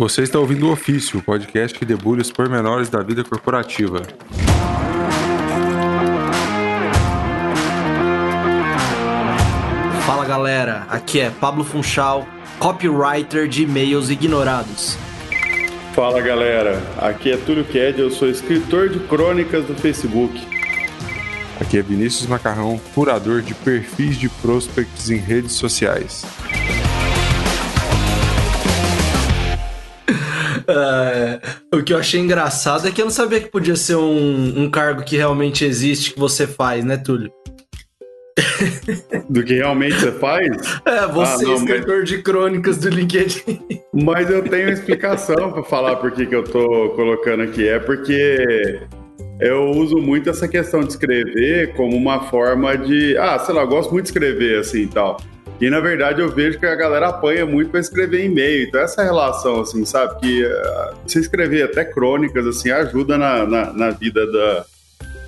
Você está ouvindo o Ofício, o podcast que debulha os pormenores da vida corporativa. Fala galera, aqui é Pablo Funchal, copywriter de e-mails ignorados. Fala galera, aqui é Túlio Ked, eu sou escritor de crônicas do Facebook. Aqui é Vinícius Macarrão, curador de perfis de prospects em redes sociais. Uh, o que eu achei engraçado é que eu não sabia que podia ser um, um cargo que realmente existe que você faz, né, Túlio? Do que realmente você faz? É, você, ah, não, escritor mas... de crônicas do LinkedIn. Mas eu tenho explicação para falar por que, que eu tô colocando aqui. É porque eu uso muito essa questão de escrever como uma forma de. Ah, sei lá, eu gosto muito de escrever assim e tal. E na verdade eu vejo que a galera apanha muito para escrever e-mail. Então essa relação, assim, sabe? Que uh, você escrever até crônicas, assim, ajuda na, na, na, vida da.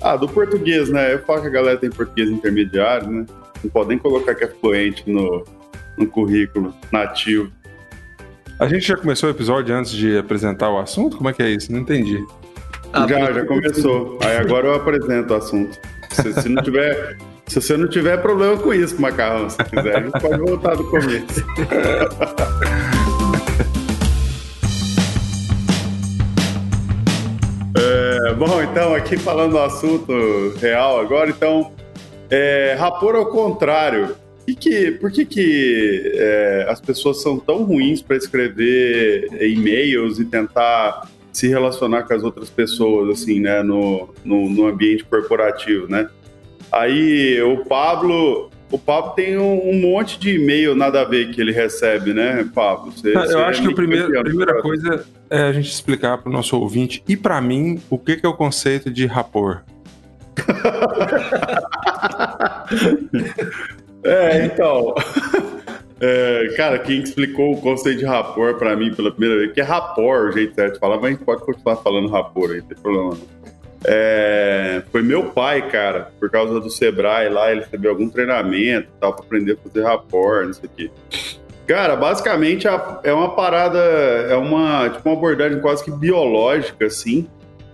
Ah, do português, né? Eu falo que a galera tem português intermediário, né? Não podem colocar que é fluente no, no currículo nativo. A gente já começou o episódio antes de apresentar o assunto? Como é que é isso? Não entendi. Ah, já, já começou. Aí agora eu apresento o assunto. Se, se não tiver se você não tiver problema com isso, Macarrão, se quiser, a gente pode voltar do começo. é, bom, então, aqui falando do assunto real agora, então, é, Rapor ao contrário. Que que, por que, que é, as pessoas são tão ruins para escrever e-mails e tentar se relacionar com as outras pessoas, assim, né, no, no, no ambiente corporativo, né? Aí o Pablo, o Pablo tem um, um, monte de e-mail nada a ver que ele recebe, né, Pablo? Você, eu você acho é que a primeira, primeira coisa é a gente explicar para o nosso ouvinte e para mim o que, que é o conceito de rapor. é, então. É, cara, quem explicou o conceito de rapor para mim pela primeira vez, que é rapor, o jeito certo de falar, mas a gente pode continuar falando rapor aí, não tem problema não. É, foi meu pai, cara, por causa do Sebrae lá, ele recebeu algum treinamento tal, para aprender a fazer rapport, não sei o quê. Cara, basicamente é uma parada, é uma, tipo, uma abordagem quase que biológica, assim,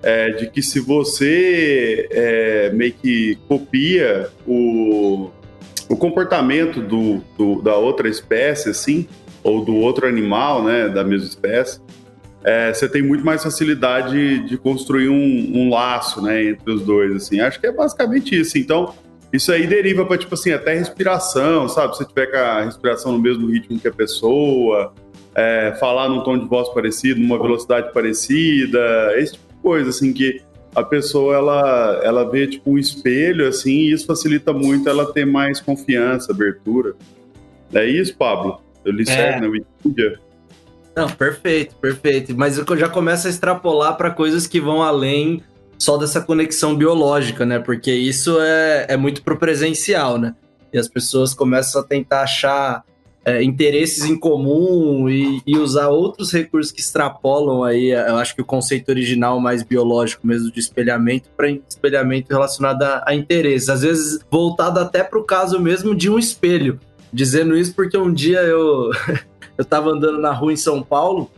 é, de que se você é, meio que copia o, o comportamento do, do, da outra espécie, assim, ou do outro animal, né, da mesma espécie, é, você tem muito mais facilidade de construir um, um, laço, né, entre os dois, assim. Acho que é basicamente isso. Então, isso aí deriva para, tipo assim, até respiração, sabe? Se você tiver com a respiração no mesmo ritmo que a pessoa, é, falar num tom de voz parecido, numa velocidade parecida, esse tipo de coisa, assim, que a pessoa, ela, ela vê, tipo, um espelho, assim, e isso facilita muito ela ter mais confiança, abertura. É isso, Pablo? Eu li é. certo na Wikipedia? Não, perfeito, perfeito. Mas eu já começo a extrapolar para coisas que vão além só dessa conexão biológica, né? Porque isso é, é muito pro presencial, né? E as pessoas começam a tentar achar é, interesses em comum e, e, usar outros recursos que extrapolam aí, eu acho que o conceito original mais biológico mesmo de espelhamento para espelhamento relacionado a, a interesses. Às vezes voltado até para o caso mesmo de um espelho. Dizendo isso porque um dia eu eu tava andando na rua em São Paulo,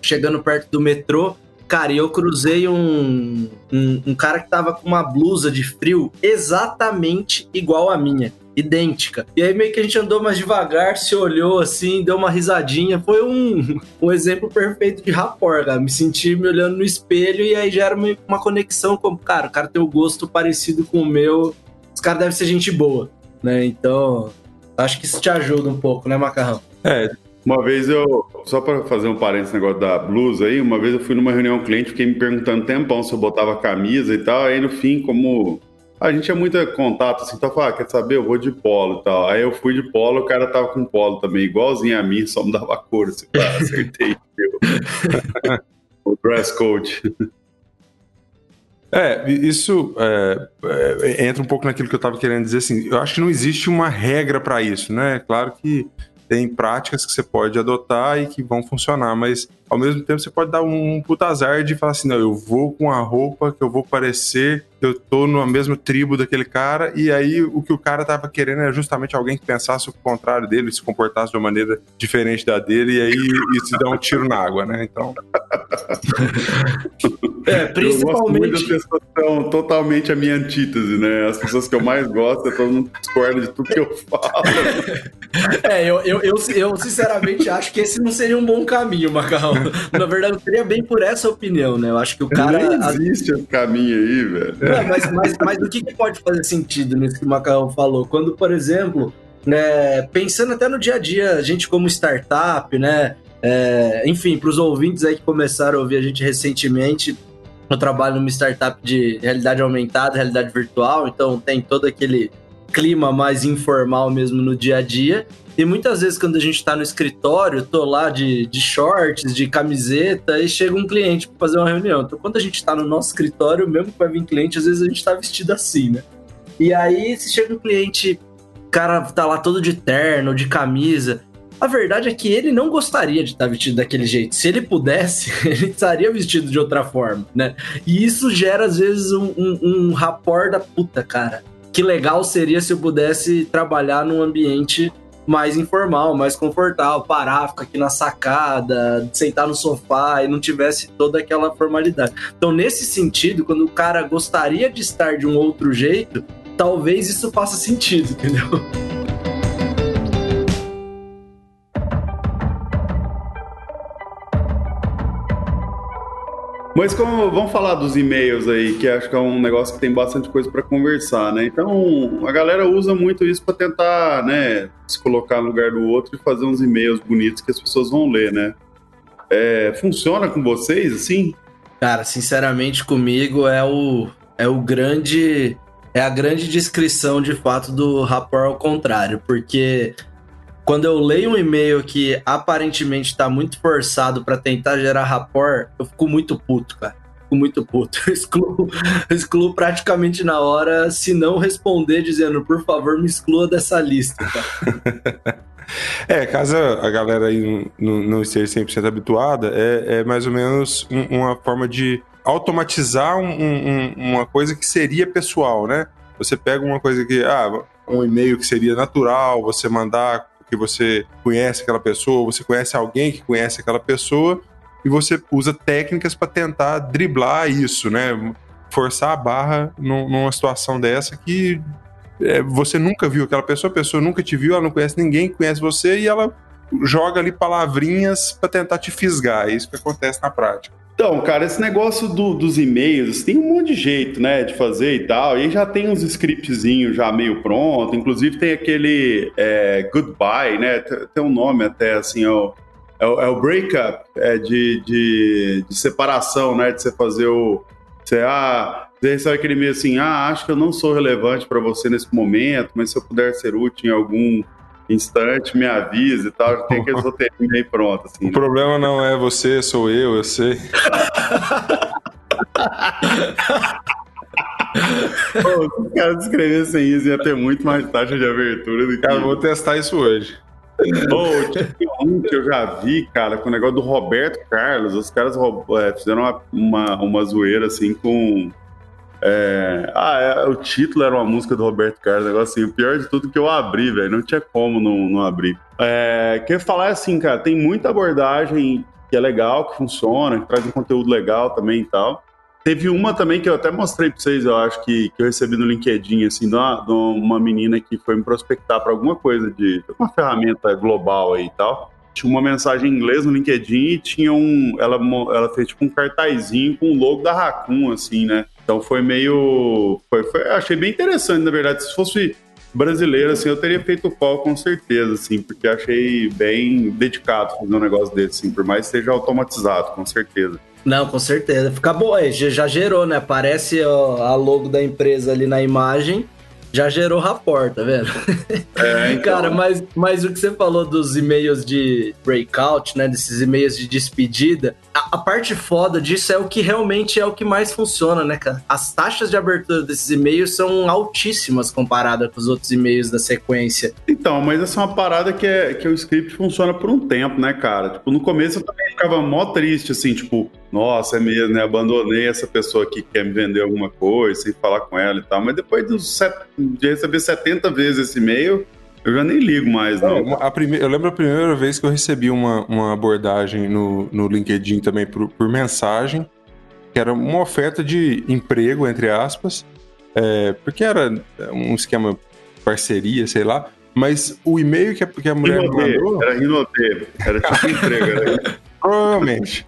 chegando perto do metrô, cara, e eu cruzei um, um, um, cara que tava com uma blusa de frio exatamente igual a minha. Idêntica. E aí meio que a gente andou mais devagar, se olhou assim, deu uma risadinha. Foi um, um exemplo perfeito de cara. Me senti me olhando no espelho e aí já era uma, uma conexão com, cara, o cara tem o um gosto parecido com o meu. Esse cara deve ser gente boa, né? Então, acho que isso te ajuda um pouco, né, Macarrão? É, uma vez eu, só para fazer um parênteses negócio da blusa aí, uma vez eu fui numa reunião cliente, fiquei me perguntando tempão se eu botava camisa e tal, aí no fim, como a gente tinha muito contato, assim, então falei, ah, quer saber, eu vou de polo e tal. Aí eu fui de polo, o cara tava com polo também, igualzinho a mim, só me dava cor, assim, ah, acertei o dress code. É, isso é, é, entra um pouco naquilo que eu estava querendo dizer, assim, eu acho que não existe uma regra para isso, né? Claro que tem práticas que você pode adotar e que vão funcionar, mas ao mesmo tempo você pode dar um puta azar de falar assim, não, eu vou com a roupa que eu vou parecer eu tô na mesma tribo daquele cara, e aí o que o cara tava querendo é justamente alguém que pensasse o contrário dele, se comportasse de uma maneira diferente da dele, e aí isso dá um tiro na água, né? Então. é, principalmente. As pessoas são totalmente a minha antítese, né? As pessoas que eu mais gosto, é todo mundo discorda de tudo que eu falo. é, eu, eu, eu, eu sinceramente acho que esse não seria um bom caminho, Macarrão. Na verdade, eu teria bem por essa opinião, né? Eu acho que o cara. Não existe esse caminho aí, velho. Não, mas, mas, mas o que, que pode fazer sentido nisso que o Macarrão falou? Quando, por exemplo, né, pensando até no dia a dia, a gente como startup, né? É, enfim, para os ouvintes aí que começaram a ouvir a gente recentemente, eu trabalho numa startup de realidade aumentada, realidade virtual, então tem todo aquele clima mais informal mesmo no dia a dia. E muitas vezes, quando a gente está no escritório, tô lá de, de shorts, de camiseta, e chega um cliente para fazer uma reunião. Então, quando a gente está no nosso escritório, mesmo que vai vir cliente, às vezes a gente está vestido assim, né? E aí, se chega um cliente, cara tá lá todo de terno, de camisa. A verdade é que ele não gostaria de estar tá vestido daquele jeito. Se ele pudesse, ele estaria vestido de outra forma, né? E isso gera, às vezes, um, um, um rapor da puta, cara. Que legal seria se eu pudesse trabalhar num ambiente mais informal, mais confortável, parar, ficar aqui na sacada, sentar no sofá e não tivesse toda aquela formalidade. Então, nesse sentido, quando o cara gostaria de estar de um outro jeito, talvez isso faça sentido, entendeu? Mas como vamos falar dos e-mails aí, que acho que é um negócio que tem bastante coisa para conversar, né? Então, a galera usa muito isso para tentar, né, se colocar no lugar do outro e fazer uns e-mails bonitos que as pessoas vão ler, né? É, funciona com vocês assim? Cara, sinceramente comigo é o é o grande é a grande descrição de fato do rapport ao contrário, porque quando eu leio um e-mail que aparentemente está muito forçado para tentar gerar rapport, eu fico muito puto, cara. Fico muito puto. Eu excluo, excluo praticamente na hora, se não responder dizendo, por favor, me exclua dessa lista, cara. É, caso a galera aí não, não esteja 100% habituada, é, é mais ou menos um, uma forma de automatizar um, um, uma coisa que seria pessoal, né? Você pega uma coisa que, ah, um e-mail que seria natural, você mandar porque você conhece aquela pessoa, você conhece alguém que conhece aquela pessoa, e você usa técnicas para tentar driblar isso, né? Forçar a barra numa situação dessa que é, você nunca viu aquela pessoa, a pessoa nunca te viu, ela não conhece ninguém, conhece você e ela joga ali palavrinhas para tentar te fisgar. É isso que acontece na prática. Então, cara, esse negócio do, dos e-mails tem um monte de jeito, né, de fazer e tal. E já tem uns scriptzinhos já meio pronto. Inclusive tem aquele é, goodbye, né? Tem um nome até assim, é o, é o, é o breakup, é de, de, de, separação, né? De você fazer o. Você, ah, você recebe aquele e-mail assim, ah, acho que eu não sou relevante para você nesse momento, mas se eu puder ser útil em algum instante, me avisa e tal. Tem aqueles roteirinhos aí pronto. Assim, o né? problema não é você, sou eu, eu sei. Pô, se os caras escrevessem isso, ia ter muito mais taxa de abertura do que. Cara, vou testar isso hoje. Oh, tinha um que eu já vi, cara, com o negócio do Roberto Carlos. Os caras é, fizeram uma, uma, uma zoeira assim com é... Ah, é, o título era uma música do Roberto Carlos, negócio assim. O pior de tudo que eu abri, velho. Não tinha como não, não abrir. É... Falar assim, cara, tem muita abordagem que é legal, que funciona, que traz um conteúdo legal também e tal. Teve uma também que eu até mostrei pra vocês, eu acho, que, que eu recebi no LinkedIn, assim, de uma, de uma menina que foi me prospectar para alguma coisa de uma ferramenta global aí e tal tinha uma mensagem em inglês no LinkedIn e tinha um. Ela, ela fez tipo um cartazinho com o logo da Raccoon, assim, né? Então foi meio. Foi, foi, achei bem interessante, na verdade. Se fosse brasileiro, assim, eu teria feito o call com certeza, assim, porque achei bem dedicado fazer um negócio desse, assim, por mais que seja automatizado, com certeza. Não, com certeza. Fica bom, já gerou, né? Aparece a logo da empresa ali na imagem já gerou rapport, tá vendo? É, então... Cara, mas, mas o que você falou dos e-mails de breakout, né? Desses e-mails de despedida, a, a, parte foda disso é o que realmente é o que mais funciona, né, cara? As taxas de abertura desses e-mails são altíssimas comparadas com os outros e-mails da sequência. Então, Então, mas essa é uma parada que, é, que o script funciona por um tempo, né, cara? Tipo, no começo eu também ficava mó triste, assim, tipo, nossa, é mesmo, né? Abandonei essa pessoa aqui que quer me vender alguma coisa, sem falar com ela e tal. Mas depois de receber 70 vezes esse e-mail, eu já nem ligo mais, não. não a prime... Eu lembro a primeira vez que eu recebi uma, uma abordagem no, no LinkedIn também por, por mensagem, que era uma oferta de emprego, entre aspas, é, porque era um esquema parceria, sei lá. Mas o e-mail que a, que a mulher Rinodê, mandou. Era Rinodê, era tipo emprego. Era... Provavelmente.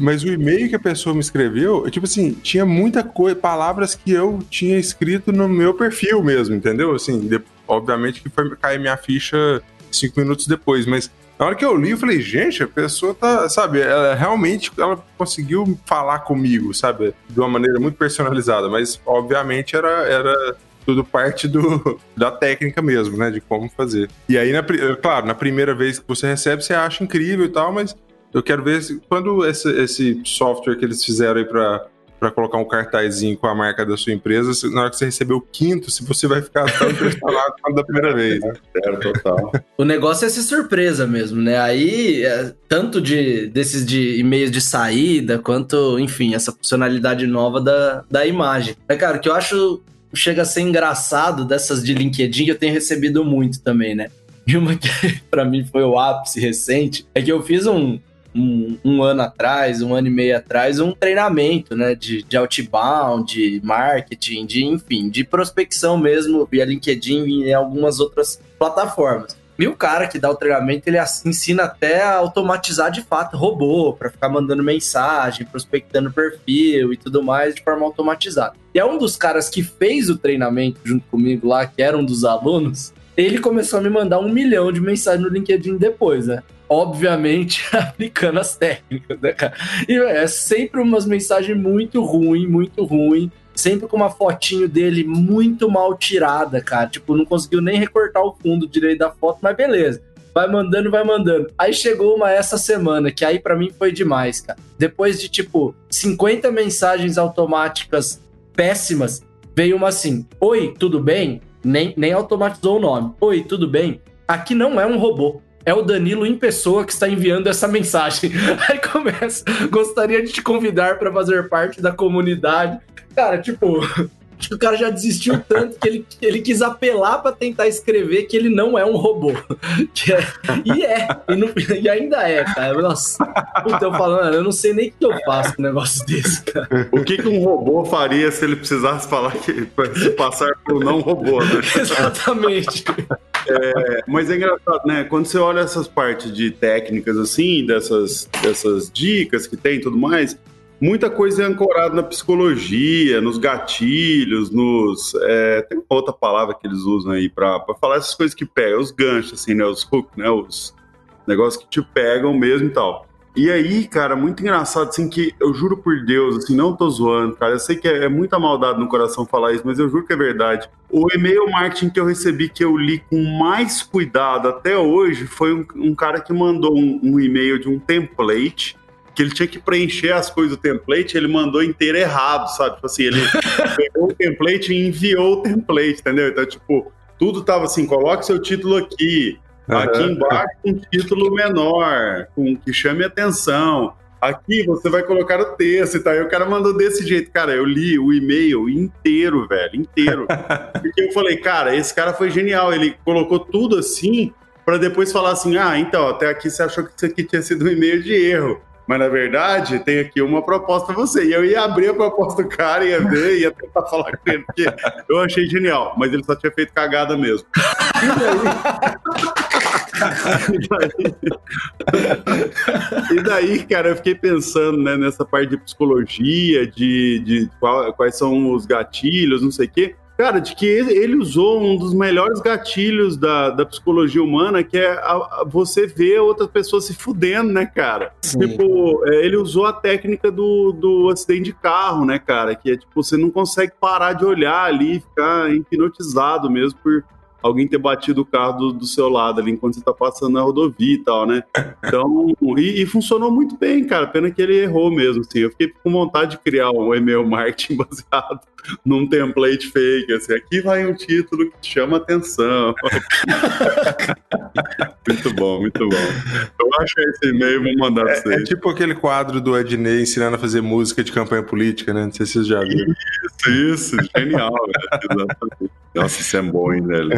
Mas o e-mail que a pessoa me escreveu, tipo assim, tinha muita coisa, palavras que eu tinha escrito no meu perfil mesmo, entendeu? Assim, de, obviamente que foi cair minha ficha cinco minutos depois, mas na hora que eu li, eu falei, gente, a pessoa tá, sabe, ela realmente ela conseguiu falar comigo, sabe, de uma maneira muito personalizada, mas obviamente era, era tudo parte do, da técnica mesmo, né? De como fazer. E aí, na, claro, na primeira vez que você recebe, você acha incrível e tal, mas eu quero ver se, quando esse, esse software que eles fizeram aí para para colocar um cartazinho com a marca da sua empresa, na hora que você receber o quinto, se você vai ficar tão impressionado quanto da primeira vez. Né? É, total. O negócio é ser surpresa mesmo, né? Aí, é, tanto de desses de e-mails de saída, quanto, enfim, essa funcionalidade nova da, da imagem. É, cara, o que eu acho chega a ser engraçado dessas de LinkedIn, que eu tenho recebido muito também, né? E uma que para mim foi o ápice recente é que eu fiz um, um, um, ano atrás, um ano e meio atrás, um treinamento, né, de, de outbound, de marketing, de, enfim, de prospecção mesmo via LinkedIn e em algumas outras plataformas. E o cara que dá o treinamento, ele ensina até a automatizar de fato robô, para ficar mandando mensagem, prospectando perfil e tudo mais de forma automatizada. E é um dos caras que fez o treinamento junto comigo lá, que era um dos alunos, ele começou a me mandar um milhão de mensagens no LinkedIn depois, né? Obviamente aplicando as técnicas, né, cara? E é sempre umas mensagens muito ruim, muito ruim sempre com uma fotinho dele muito mal tirada, cara. Tipo, não conseguiu nem recortar o fundo direito da foto, mas beleza. Vai mandando, vai mandando. Aí chegou uma essa semana, que aí para mim foi demais, cara. Depois de, tipo, 50 mensagens automáticas péssimas, veio uma assim: Oi, tudo bem? Nem, nem automatizou o nome. Oi, tudo bem? Aqui não é um robô é o Danilo em pessoa que está enviando essa mensagem. Aí começa, gostaria de te convidar para fazer parte da comunidade. Cara, tipo, o cara já desistiu tanto que ele, ele quis apelar para tentar escrever que ele não é um robô. É, e é, e, não, e, ainda é, cara. Nossa, puta, eu falando, eu não sei nem o que eu faço com um negócio desse, cara. O que, que um robô faria se ele precisasse falar que se passar por não robô, né? Exatamente. É, mas é engraçado, né? Quando você olha essas partes de técnicas assim, dessas, dessas dicas que tem e tudo mais, muita coisa é ancorada na psicologia, nos gatilhos, nos. É, tem outra palavra que eles usam aí para falar essas coisas que pegam, os ganchos, assim, né? Os hooks, né? Os negócios que te pegam mesmo e tal. E aí, cara, muito engraçado, assim, que eu juro por Deus, assim, não tô zoando, cara. Eu sei que é, é muita maldade no coração falar isso, mas eu juro que é verdade. O e-mail marketing que eu recebi, que eu li com mais cuidado até hoje, foi um, um cara que mandou um, um e-mail de um template que ele tinha que preencher as coisas do template, ele mandou inteiro errado, sabe? Tipo assim, ele pegou o template e enviou o template, entendeu? Então, tipo, tudo tava assim, coloque seu título aqui, uhum. aqui embaixo um título menor, com que chame atenção. Aqui você vai colocar o texto e tal. E o cara mandou desse jeito. Cara, eu li o e-mail inteiro, velho, inteiro. Porque eu falei, cara, esse cara foi genial. Ele colocou tudo assim para depois falar assim: ah, então, até aqui você achou que isso aqui tinha sido um e-mail de erro. Mas na verdade, tem aqui uma proposta pra você. E eu ia abrir a proposta do cara, ia ver, ia tentar falar com ele, porque eu achei genial, mas ele só tinha feito cagada mesmo. E daí, e daí cara, eu fiquei pensando né, nessa parte de psicologia, de, de qual, quais são os gatilhos, não sei o quê. Cara, de que ele usou um dos melhores gatilhos da, da psicologia humana, que é a, a você ver outras pessoas se fudendo, né, cara? Sim. Tipo, é, ele usou a técnica do, do acidente de carro, né, cara? Que é tipo, você não consegue parar de olhar ali, ficar hipnotizado mesmo por, alguém ter batido o carro do, do seu lado ali enquanto você tá passando na rodovia e tal, né? Então, e, e, funcionou muito bem, cara. Pena que ele errou mesmo, assim. Eu fiquei com vontade de criar um e-mail marketing baseado num template fake, assim. Aqui vai um título que chama atenção. muito bom, muito bom. Eu acho esse e-mail, vou mandar é, pra vocês. É tipo aquele quadro do Ednei ensinando a fazer música de campanha política, né? Não sei se vocês já viram. Isso, isso. Genial, Exatamente. Nossa, isso é bom, hein, velho?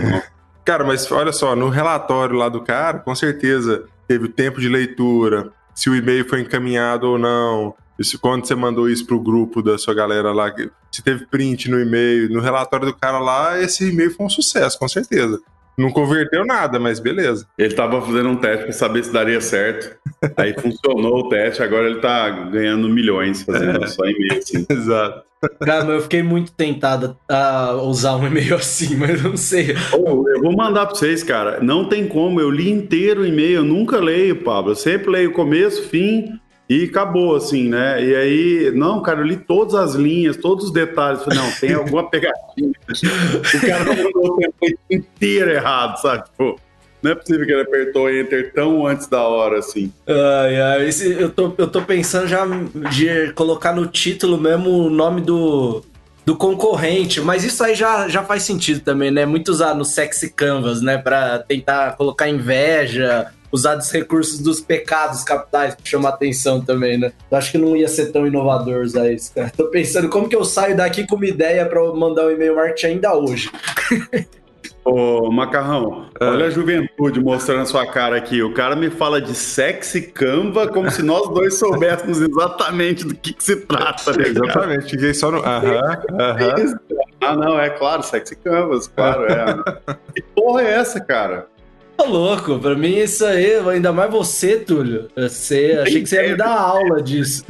Cara, mas olha só, no relatório lá do cara, com certeza teve o tempo de leitura, se o e-mail foi encaminhado ou não, isso, quando você mandou isso pro grupo da sua galera lá, se teve print no e-mail, no relatório do cara lá, esse e-mail foi um sucesso, com certeza. Não converteu nada, mas beleza. Ele tava fazendo um teste para saber se daria certo. Aí funcionou o teste, agora ele tá ganhando milhões fazendo é. só e-mail assim. Exato. Cara, eu fiquei muito tentado a usar um e-mail assim, mas eu não sei. Oh, eu vou mandar para vocês, cara. Não tem como, eu li inteiro o e-mail, eu nunca leio, Pablo. Eu sempre leio começo, fim e acabou, assim, né? E aí, não, cara, eu li todas as linhas, todos os detalhes. Falei, não, tem alguma pegadinha. o cara mandou o tempo inteiro errado, sabe? Tipo, não é possível que ele apertou Enter tão antes da hora, assim. Ai, ai, eu, tô, eu tô pensando já de colocar no título mesmo o nome do, do concorrente, mas isso aí já, já faz sentido também, né? Muito usar no sexy canvas, né? Pra tentar colocar inveja, usar dos recursos dos pecados capitais pra chamar atenção também, né? Eu acho que não ia ser tão inovador usar isso, cara. Tô pensando como que eu saio daqui com uma ideia para mandar um e-mail marketing ainda hoje. Ô, Macarrão, é. olha a juventude mostrando a sua cara aqui. O cara me fala de sexy Canva como se nós dois soubéssemos exatamente do que, que se trata. Né, exatamente, fiquei só no. Aham, aham. Ah, não, é claro, sexy Canvas, claro, é. que porra é essa, cara? Tá louco, pra mim isso aí, ainda mais você, Túlio. Você, achei que você ia me dar aula disso.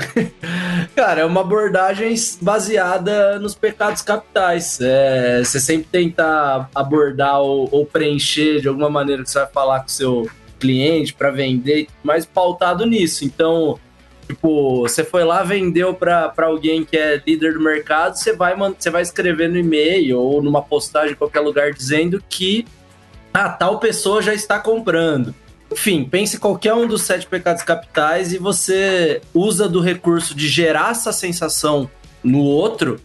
Cara, é uma abordagem baseada nos pecados capitais. É, você sempre tenta abordar ou, ou, preencher de alguma maneira que você vai falar com o seu cliente para vender, mas pautado nisso. Então, tipo, você foi lá, vendeu para alguém que é líder do mercado, você vai, você vai escrever no e-mail ou numa postagem em qualquer lugar dizendo que ah, tal pessoa já está comprando. Enfim, pense qualquer um dos sete pecados capitais e você usa do recurso de gerar essa sensação no outro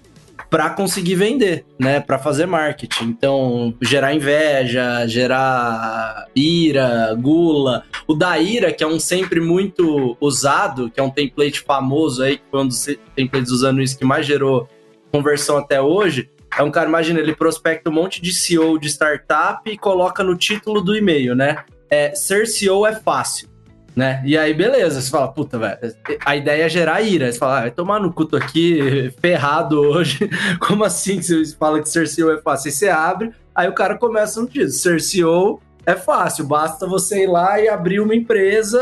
para conseguir vender, né? Para fazer marketing. Então, gerar inveja, gerar ira, gula. O da ira, que é um sempre muito usado, que é um template famoso aí, que foi um dos templates usando isso que mais gerou conversão até hoje, é um cara, imagina, ele prospecta um monte de CEO de startup e coloca no título do e-mail, né? É, ser CEO é fácil, né? E aí, beleza, você fala, puta, velho, a ideia é gerar ira. Você fala, ah, vai tomar no culto aqui, ferrado hoje. Como assim que você fala que ser CEO é fácil? Aí você abre, aí o cara começa no título, ser CEO é fácil, basta você ir lá e abrir uma empresa,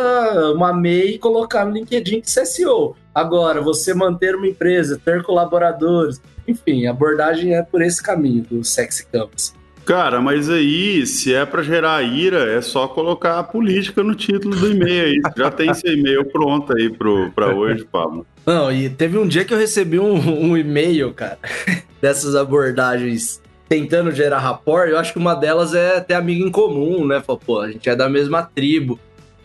uma MEI e colocar no LinkedIn que você é CEO. Agora, você manter uma empresa, ter colaboradores, enfim, a abordagem é por esse caminho do Sexy Campus. Cara, mas aí, se é para gerar ira, é só colocar a política no título do e-mail aí. Já tem esse e-mail pronto aí para hoje, Pablo. Não, e teve um dia que eu recebi um, um e-mail, cara, dessas abordagens tentando gerar rapport. Eu acho que uma delas é ter amigo em comum, né? Falou, pô, a gente é da mesma tribo.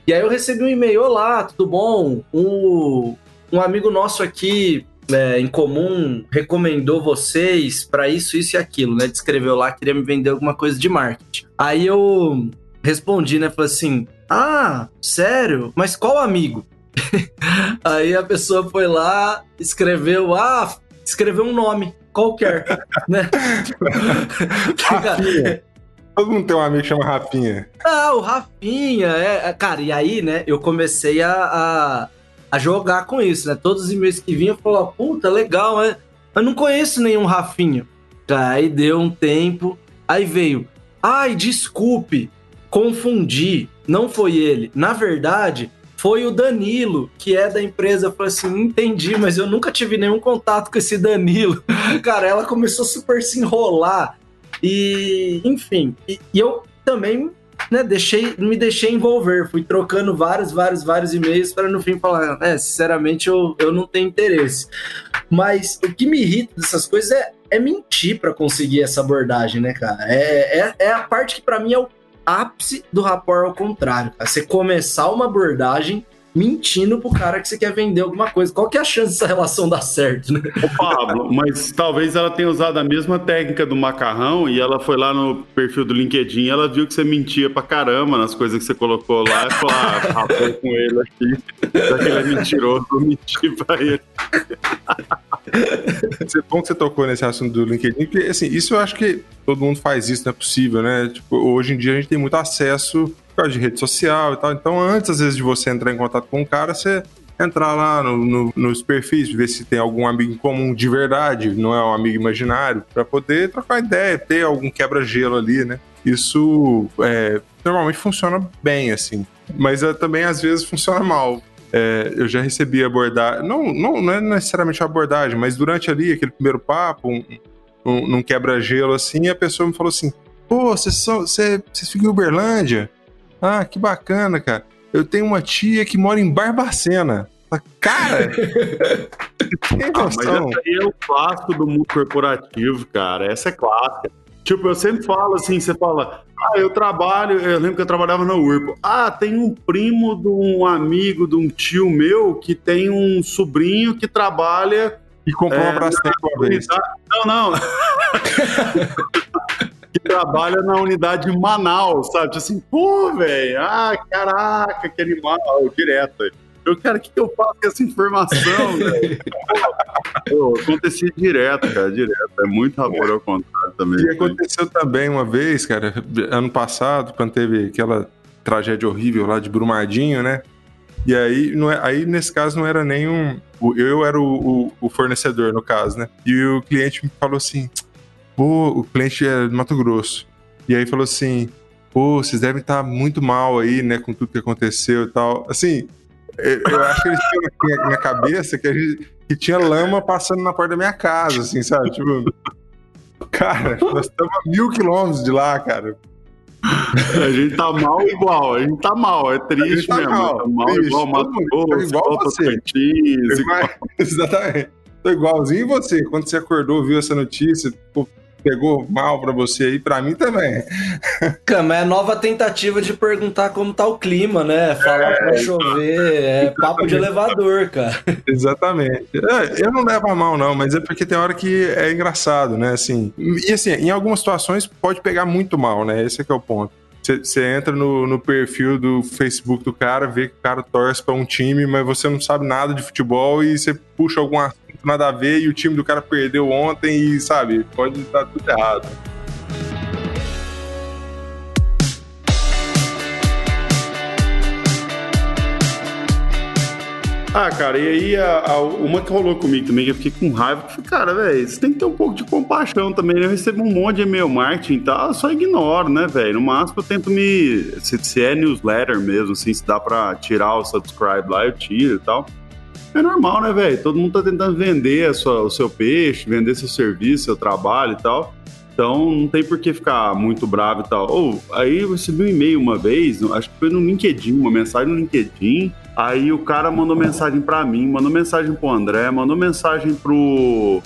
E aí eu recebi um e-mail: Olá, tudo bom? Um, um amigo nosso aqui é, em comum recomendou vocês para isso, isso e aquilo, né? Descreveu lá, queria me vender alguma coisa de marketing. Aí eu respondi, né? Falei assim: Ah, sério? Mas qual amigo? Aí a pessoa foi lá, escreveu, ah, escreveu um nome qualquer, né? Rafinha. Todo mundo tem um amigo que chama Rafinha. Ah, o Rafinha, é, é cara, e aí, né, eu comecei a, a a jogar com isso, né? Todos os e-mails que vinham, eu falava, puta, legal, né? Eu não conheço nenhum Rafinha. Aí deu um tempo, aí veio, ai, desculpe, confundi, não foi ele. Na verdade, foi o Danilo, que é da empresa. Eu falei assim: entendi, mas eu nunca tive nenhum contato com esse Danilo. Cara, ela começou super se enrolar. E, enfim, e, e eu também né, deixei, me deixei envolver, fui trocando vários, vários, vários e-mails para no fim falar, é, sinceramente eu, eu não tenho interesse. Mas o que me irrita dessas coisas é é mentir para conseguir essa abordagem, né, cara? É, é, é a parte que para mim é o ápice do rapport ao contrário. Cara. Você começar uma abordagem mentindo pro cara que você quer vender alguma coisa. Qual que é a chance dessa relação dar certo, né? Ô, Pablo, mas talvez ela tenha usado a mesma técnica do macarrão e ela foi lá no perfil do LinkedIn ela viu que você mentia pra caramba nas coisas que você colocou lá e falou, ah, rapou com ele aqui, já que ele é mentiroso, vou mentir pra ele. É bom que você tocou nesse assunto do LinkedIn, porque assim, isso eu acho que todo mundo faz isso, não é possível, né? Tipo, hoje em dia a gente tem muito acesso por causa de rede social e tal. Então, antes, às vezes, de você entrar em contato com um cara, você entrar lá no, no, nos perfis, ver se tem algum amigo em comum de verdade, não é um amigo imaginário, para poder trocar ideia, ter algum quebra-gelo ali, né? Isso é, normalmente funciona bem, assim. Mas é, também, às vezes, funciona mal. É, eu já recebi abordagem, não, não, não é necessariamente abordagem, mas durante ali, aquele primeiro papo, um, um, quebra-gelo assim, a pessoa me falou assim: pô, vocês ficam em Uberlândia? Ah, que bacana, cara. Eu tenho uma tia que mora em Barbacena. Cara, tem noção. Ah, mas essa aí é o clássico do mundo corporativo, cara. Essa é clássica. Tipo, eu sempre falo assim, você fala, ah, eu trabalho, eu lembro que eu trabalhava na URPO. Ah, tem um primo de um amigo, de um tio meu, que tem um sobrinho que trabalha... E comprou é, bracete uma vez. Não, não. que trabalha na unidade de Manaus, sabe? Tipo assim, pô, velho, ah, caraca, que animal, direto. Eu, cara, o que, eu faço com essa informação, velho? acontecia direto, cara, direto. É muito amor ao contrário também. E aconteceu também uma vez, cara, ano passado, quando teve aquela tragédia horrível lá de Brumadinho, né? E aí, não é, aí nesse caso, não era nem um. Eu era o, o, o fornecedor, no caso, né? E o cliente me falou assim: pô, o cliente é do Mato Grosso. E aí falou assim, pô, vocês devem estar muito mal aí, né, com tudo que aconteceu e tal. Assim, eu acho que eles tinham na minha cabeça que, gente, que tinha lama passando na porta da minha casa, assim, sabe? Tipo, cara, nós estamos a mil quilômetros de lá, cara. A gente tá mal igual, a gente tá mal, é triste tá mesmo. Mal, tá mal triste, igual Mato Grosso, igual você. igual... Exatamente. Tô igualzinho você. Quando você acordou, viu essa notícia, pegou mal para você e para mim também. Cama, é nova tentativa de perguntar como tá o clima, né? Falar é, pra chover, é papo de elevador, cara. Exatamente. É, eu não levo a mal, não, mas é porque tem hora que é engraçado, né? Assim, e assim, em algumas situações pode pegar muito mal, né? Esse é que é o ponto. Você entra no, no, perfil do Facebook do cara, vê que o cara torce para um time, mas você não sabe nada de futebol e você puxa algum assunto nada a ver e o time do cara perdeu ontem e, sabe, pode estar tudo errado. Ah, cara, e aí a, a, uma que rolou comigo também, que eu fiquei com raiva, que falei, cara, velho, você tem que ter um pouco de compaixão também, né? Eu recebo um monte de e-mail marketing e tal, eu só ignoro, né, velho? No máximo eu tento me. Se, se, é newsletter mesmo, assim, se dá pra tirar o subscribe lá, eu tiro e tal. É normal, né, velho? Todo mundo tá tentando vender sua, o seu peixe, vender seu serviço, seu trabalho e tal. Então não tem por que ficar muito bravo e tal. Ou oh, aí eu recebi um e-mail uma vez, acho que foi no LinkedIn, uma mensagem no LinkedIn Aí o cara mandou mensagem para mim, mandou mensagem pro André, mandou mensagem pro.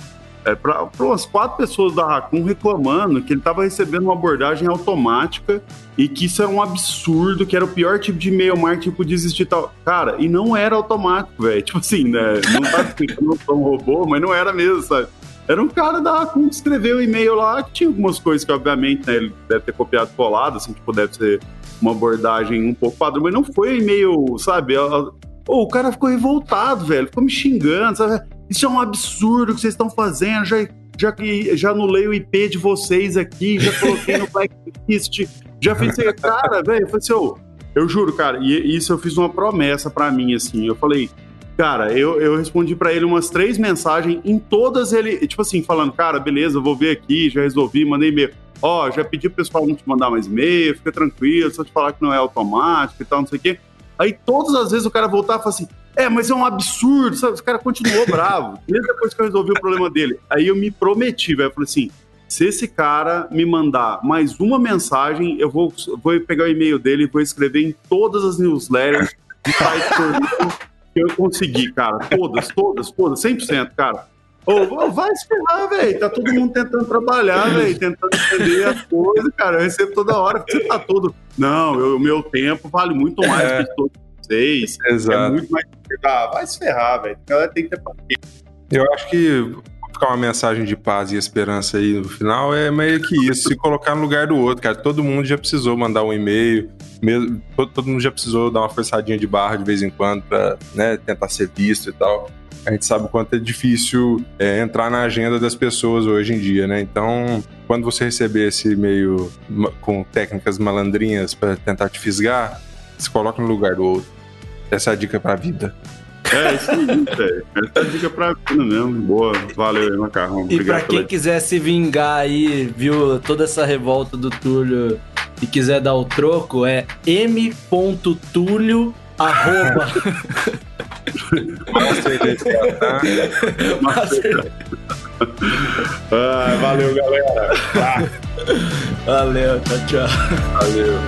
É, para umas quatro pessoas da Raccoon reclamando que ele estava recebendo uma abordagem automática e que isso era um absurdo, que era o pior tipo de e-mail marketing podia existir tal. Cara, e não era automático, velho. Tipo assim, né? Não tá explicando que um robô, mas não era mesmo, sabe? Era um cara da Raccoon que escreveu um e-mail lá, que tinha algumas coisas que, obviamente, né, ele deve ter copiado colado, assim, tipo, deve ser uma abordagem um pouco padrão, mas não foi meio, sabe? Oh, o cara ficou revoltado, velho, ficou me xingando, sabe? Isso é um absurdo que vocês estão fazendo, já, já, já anulei o IP de vocês aqui, já coloquei no blacklist, já fiz. Cara, velho, eu falei assim, oh, eu juro, cara, e isso eu fiz uma promessa para mim, assim, eu falei, cara, eu, eu respondi para ele umas três mensagens, em todas ele, tipo assim, falando, cara, beleza, vou ver aqui, já resolvi, mandei e-mail ó, oh, já pedi pro pessoal não te mandar mais e-mail, fica tranquilo, só te falar que não é automático e tal, não sei o quê. Aí todas as vezes o cara voltava e falava assim, é, mas é um absurdo, sabe? O cara continuou bravo, mesmo depois que eu resolvi o problema dele. Aí eu me prometi, velho, eu falei assim, se esse cara me mandar mais uma mensagem, eu vou, vou pegar o e-mail dele e vou escrever em todas as newsletters de que eu consegui, cara. Todas, todas, todas, 100%, cara. Ô, vai se ferrar, velho. Tá todo mundo tentando trabalhar, velho, tentando entender as coisas, cara. Eu recebo toda hora. Você tá todo. Não, o meu tempo vale muito mais é. que todos vocês. Exato. É muito mais. Ah, vai se ferrar, velho. O cara tem que ter paciência. Eu acho que ficar uma mensagem de paz e esperança aí no final é meio que isso, se colocar no lugar do outro, cara. Todo mundo já precisou mandar um e-mail, mesmo, todo, mundo já precisou dar uma forçadinha de barra de vez em quando para né, tentar ser visto e tal. A gente sabe o quanto é difícil é, entrar na agenda das pessoas hoje em dia, né? Então, quando você receber esse e-mail com técnicas malandrinhas para tentar te fisgar, se coloca no lugar do outro. Essa é a dica para a vida. É, isso aí, velho. Essa é a dica pra vida mesmo. Boa, valeu aí, Macarrão. E pra quem pela... quiser se vingar aí, viu, toda essa revolta do Túlio e quiser dar o troco, é m.túlio arroba... ah, valeu, galera. Tá. Valeu, tchau, tchau. Valeu.